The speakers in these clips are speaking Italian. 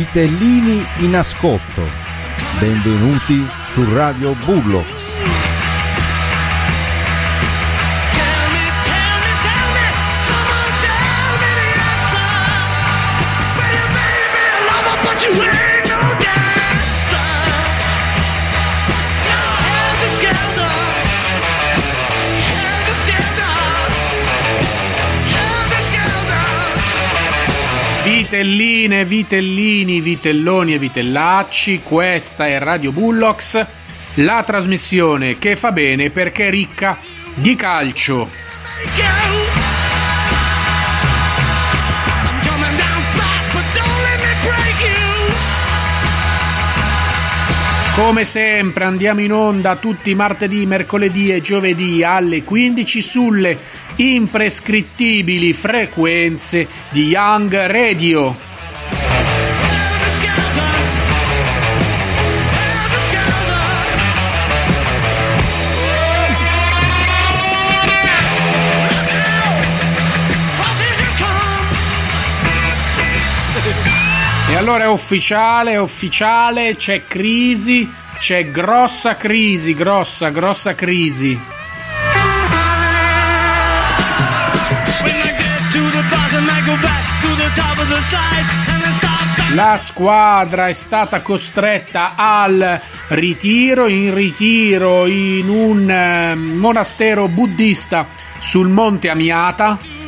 Vitellini in ascolto. Benvenuti su Radio Bullock. Vitelline, vitellini, vitelloni e vitellacci, questa è Radio Bullocks, la trasmissione che fa bene perché è ricca di calcio. Come sempre andiamo in onda tutti martedì, mercoledì e giovedì alle 15 sulle imprescrittibili frequenze di Young Radio. Allora è ufficiale, è ufficiale, c'è crisi, c'è grossa crisi, grossa, grossa crisi. La squadra è stata costretta al ritiro, in ritiro in un eh, monastero buddista sul monte Amiata.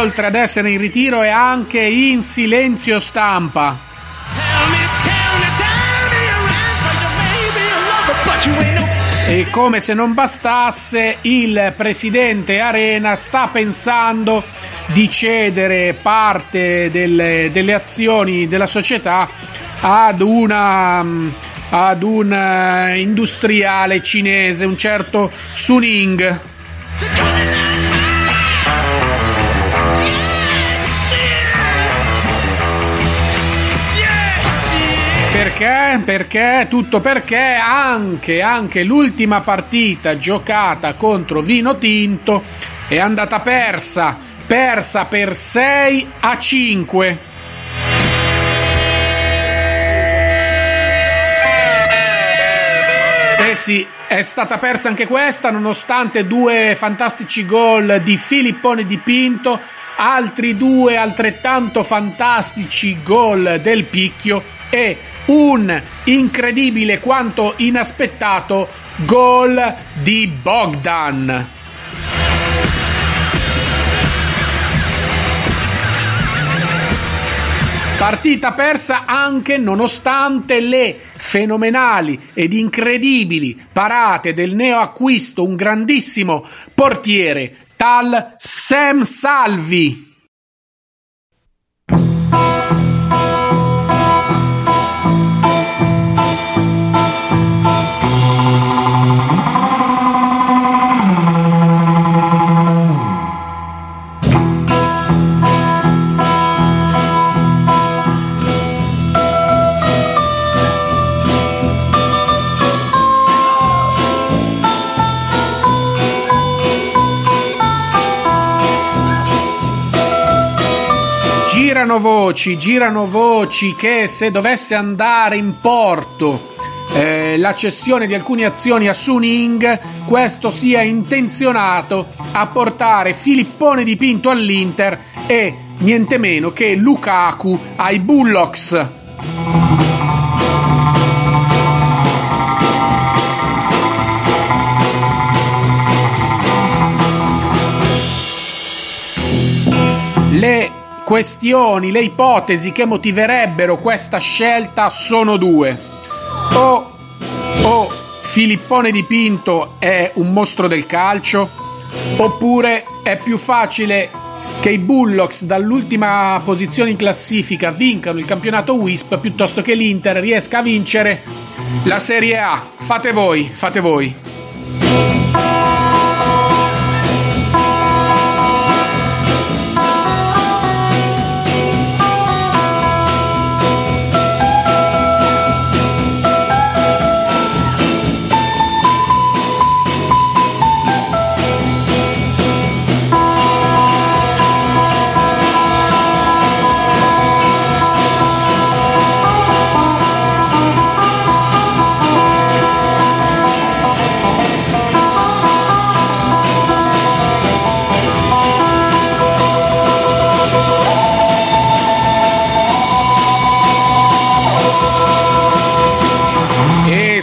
Oltre ad essere in ritiro è anche in silenzio stampa. E come se non bastasse, il presidente Arena sta pensando di cedere parte delle, delle azioni della società ad una ad un uh, industriale cinese, un certo Suning. Perché? Perché? Tutto perché anche, anche l'ultima partita giocata contro Vino Tinto è andata persa, persa per 6 a 5. Eh sì, è stata persa anche questa nonostante due fantastici gol di Filippone di Pinto, altri due altrettanto fantastici gol del Picchio e un incredibile quanto inaspettato gol di Bogdan. Partita persa anche nonostante le fenomenali ed incredibili parate del neoacquisto, un grandissimo portiere, tal Sam Salvi. Girano voci, girano voci che se dovesse andare in porto eh, la cessione di alcune azioni a Suning, questo sia intenzionato a portare Filippone di Pinto all'Inter e niente meno che Lukaku ai Bullocks. Le questioni, le ipotesi che motiverebbero questa scelta sono due. O, o Filippone di Pinto è un mostro del calcio, oppure è più facile che i Bullocks dall'ultima posizione in classifica vincano il campionato WISP piuttosto che l'Inter riesca a vincere la Serie A. Fate voi, fate voi.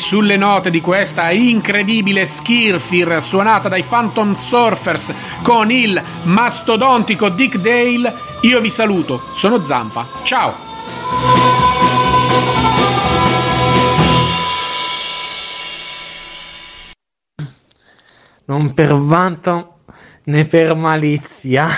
Sulle note di questa incredibile Skirfir suonata dai Phantom Surfers con il mastodontico Dick Dale, io vi saluto, sono Zampa. Ciao! Non per vanto né per malizia.